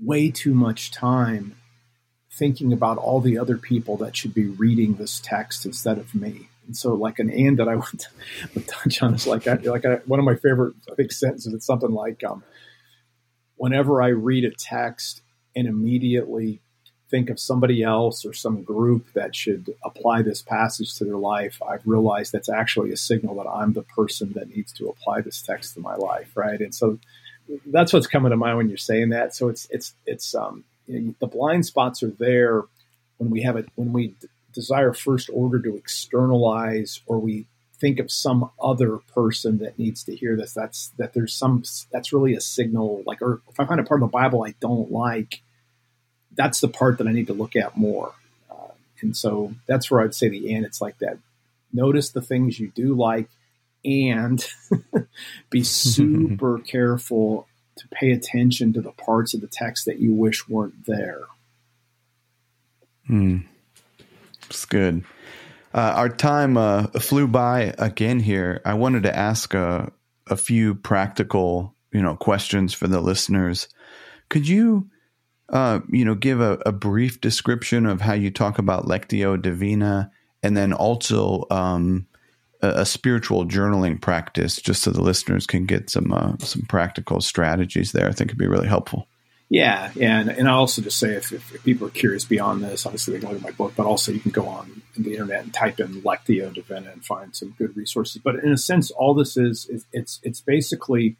way too much time thinking about all the other people that should be reading this text instead of me. And so, like an and that I would, [laughs] would touch on is like I, like I, one of my favorite I think sentences. It's something like, um, "Whenever I read a text and immediately think of somebody else or some group that should apply this passage to their life, I've realized that's actually a signal that I'm the person that needs to apply this text to my life, right? And so that's what's coming to mind when you're saying that. So it's it's it's um, you know, the blind spots are there when we have it when we desire first order to externalize or we think of some other person that needs to hear this. That's that there's some that's really a signal. Like, or if I find a part of the Bible I don't like that's the part that I need to look at more. Uh, and so that's where I'd say the and it's like that. Notice the things you do like and [laughs] be [laughs] super careful to pay attention to the parts of the text that you wish weren't there. Hmm. It's good. Uh, our time uh, flew by again here. I wanted to ask a, a few practical, you know, questions for the listeners. Could you uh, you know, give a, a, brief description of how you talk about Lectio Divina and then also um, a, a, spiritual journaling practice, just so the listeners can get some uh, some practical strategies there. I think it'd be really helpful. Yeah, and and I also just say if, if, if, people are curious beyond this, obviously they can look at my book, but also you can go on the internet and type in Lectio Divina and find some good resources. But in a sense, all this is, it's it's basically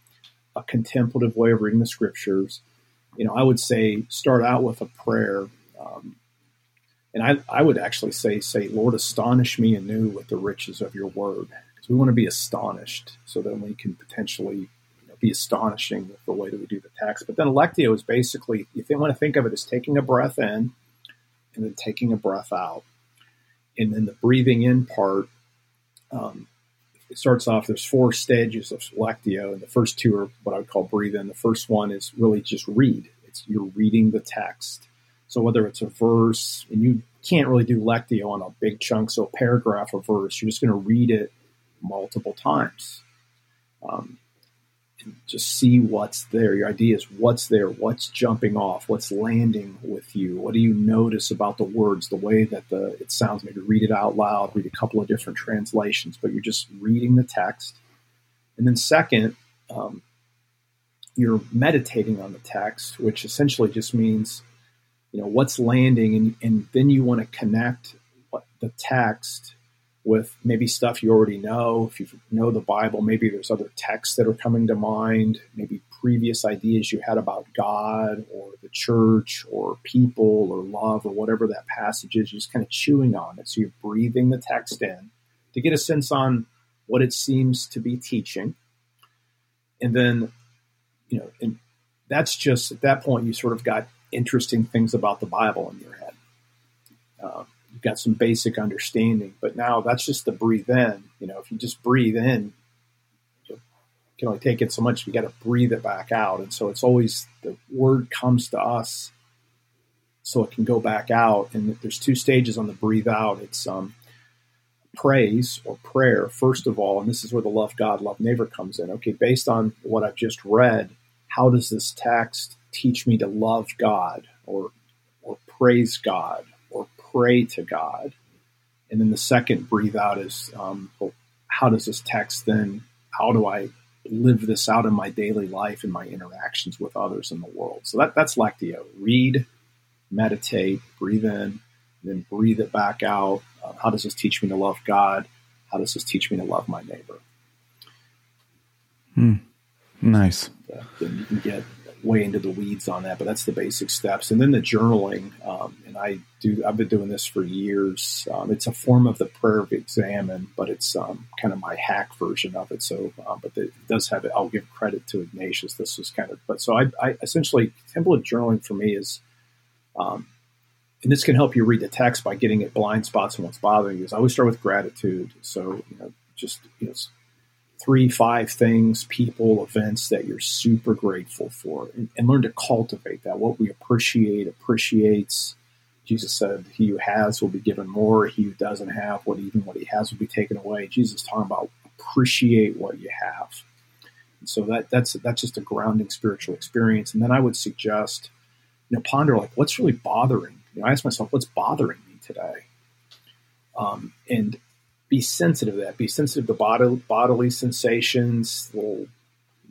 a contemplative way of reading the scriptures you know, I would say start out with a prayer. Um, and I, I would actually say, say, Lord, astonish me anew with the riches of your word. Because we want to be astonished so that we can potentially be astonishing with the way that we do the text. But then Lectio is basically, if you want to think of it as taking a breath in and then taking a breath out. And then the breathing in part, um, it starts off, there's four stages of Lectio, and the first two are what I would call breathe in. The first one is really just read. It's you're reading the text. So whether it's a verse, and you can't really do Lectio on a big chunk, so a paragraph or verse, you're just going to read it multiple times. Um, just see what's there. Your idea is what's there, what's jumping off, what's landing with you. What do you notice about the words, the way that the it sounds? Maybe read it out loud, read a couple of different translations, but you're just reading the text. And then second, um, you're meditating on the text, which essentially just means, you know, what's landing, and, and then you want to connect what the text with maybe stuff you already know. If you know the Bible, maybe there's other texts that are coming to mind, maybe previous ideas you had about God or the church or people or love or whatever that passage is. You're just kind of chewing on it. So you're breathing the text in to get a sense on what it seems to be teaching. And then, you know, and that's just at that point, you sort of got interesting things about the Bible in your head. Um, you've got some basic understanding. But now that's just the breathe in. You know, if you just breathe in, you can only take it so much. You got to breathe it back out. And so it's always the word comes to us so it can go back out. And there's two stages on the breathe out. It's um, praise or prayer, first of all, and this is where the love God, love neighbor comes in. Okay, based on what I've just read, how does this text teach me to love God or or praise God pray to God. And then the second breathe out is um, well, how does this text then, how do I live this out in my daily life and my interactions with others in the world? So that, that's Lectio. Read, meditate, breathe in, then breathe it back out. Uh, how does this teach me to love God? How does this teach me to love my neighbor? Hmm. Nice. Uh, then you can get way into the weeds on that, but that's the basic steps. And then the journaling, um, and I do. I've been doing this for years. Um, it's a form of the prayer of examen, but it's um, kind of my hack version of it. So, uh, but it does have it. I'll give credit to Ignatius. This was kind of, but so I, I essentially template journaling for me is, um, and this can help you read the text by getting at blind spots and what's bothering you. Is I always start with gratitude. So you know, just you know three, five things, people, events that you're super grateful for, and, and, learn to cultivate that. What we appreciate appreciates. Jesus said, "He who has will be given more; he who doesn't have, what even what he has will be taken away." Jesus talking about appreciate what you have. And so that that's that's just a grounding spiritual experience. And then I would suggest, you know, ponder like what's really bothering. You know, I ask myself, what's bothering me today, um, and be sensitive to that. Be sensitive to bodily, bodily sensations, little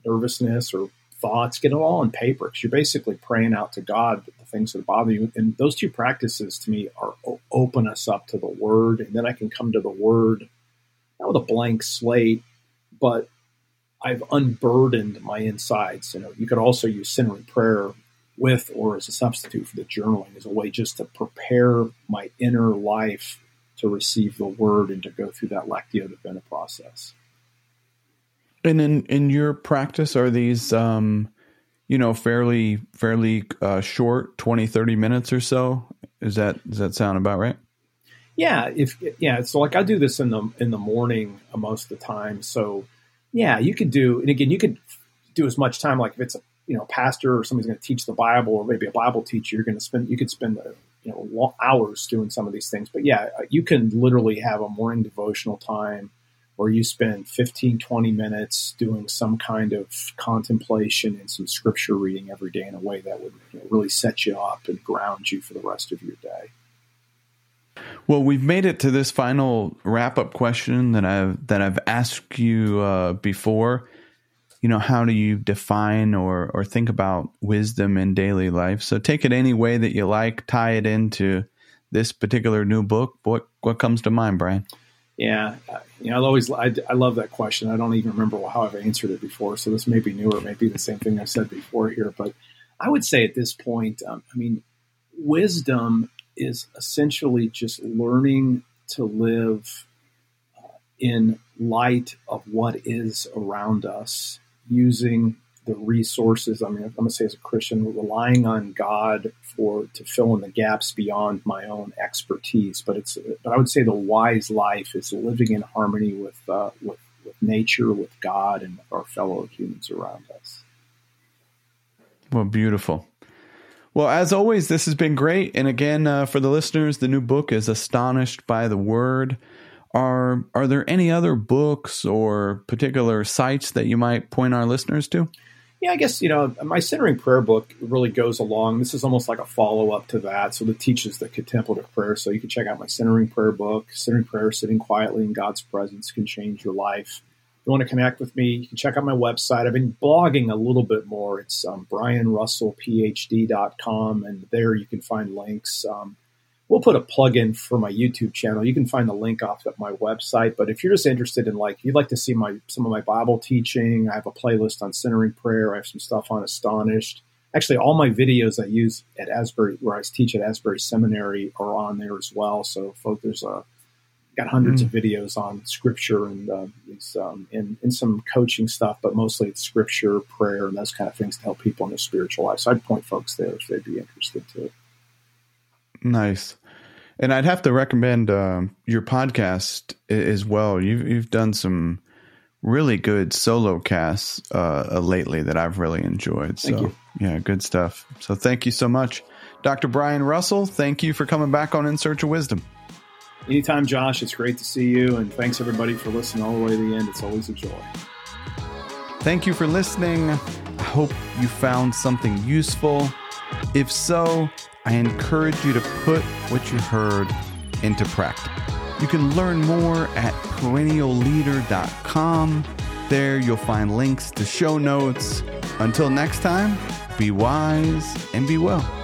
nervousness or thoughts. Get it all on paper because you're basically praying out to God the things that bother you. And those two practices to me are open us up to the Word, and then I can come to the Word not with a blank slate, but I've unburdened my insides. You know, you could also use centering prayer with or as a substitute for the journaling as a way just to prepare my inner life to receive the word and to go through that lectio divina process. And in in your practice, are these um, you know fairly fairly uh, short, 20, 30 minutes or so? Is that does that sound about right? Yeah, if yeah, so like I do this in the in the morning most of the time. So yeah, you could do, and again, you could do as much time like if it's a you know pastor or somebody's going to teach the Bible or maybe a Bible teacher, you're going to spend you could spend you know hours doing some of these things. But yeah, uh, you can literally have a morning devotional time where you spend 15, 20 minutes doing some kind of contemplation and some scripture reading every day in a way that would you know, really set you up and ground you for the rest of your day. Well, we've made it to this final wrap up question that I've that I've asked you uh, before. You know, how do you define or or think about wisdom in daily life? So take it any way that you like. Tie it into this particular new book. What what comes to mind, Brian? Yeah, you know, I always I, I love that question. I don't even remember how I've answered it before, so this may be new newer, maybe the same thing I said before here. But I would say at this point, um, I mean, wisdom is essentially just learning to live uh, in light of what is around us, using the resources. I mean, I'm going to say as a Christian, relying on God for to fill in the gaps beyond my own expertise. But it's, but I would say the wise life is living in harmony with uh, with, with nature, with God, and our fellow humans around us. Well, beautiful. Well, as always, this has been great. And again, uh, for the listeners, the new book is Astonished by the Word. Are are there any other books or particular sites that you might point our listeners to? Yeah, I guess you know my centering prayer book really goes along. This is almost like a follow up to that, so it teaches the contemplative prayer. So you can check out my centering prayer book. Centering prayer, sitting quietly in God's presence, can change your life If you want to connect with me, you can check out my website. I've been blogging a little bit more. It's um, brianrussellphd.com, and there you can find links. Um, we'll put a plug in for my YouTube channel. You can find the link off at my website. But if you're just interested in like, you'd like to see my some of my Bible teaching, I have a playlist on centering prayer. I have some stuff on Astonished. Actually, all my videos I use at Asbury, where I teach at Asbury Seminary, are on there as well. So, folks, there's a got hundreds mm. of videos on scripture and uh, um, and, and some coaching stuff, but mostly it's scripture, prayer, and those kind of things to help people in their spiritual life. So I'd point folks there if they'd be interested too. Nice. And I'd have to recommend uh, your podcast as well. You've you've done some really good solo casts uh, lately that I've really enjoyed. So yeah, good stuff. So thank you so much, Dr. Brian Russell. Thank you for coming back on In Search of Wisdom. Anytime, Josh. It's great to see you. And thanks, everybody, for listening all the way to the end. It's always a joy. Thank you for listening. I hope you found something useful. If so, I encourage you to put what you heard into practice. You can learn more at perennialleader.com. There you'll find links to show notes. Until next time, be wise and be well.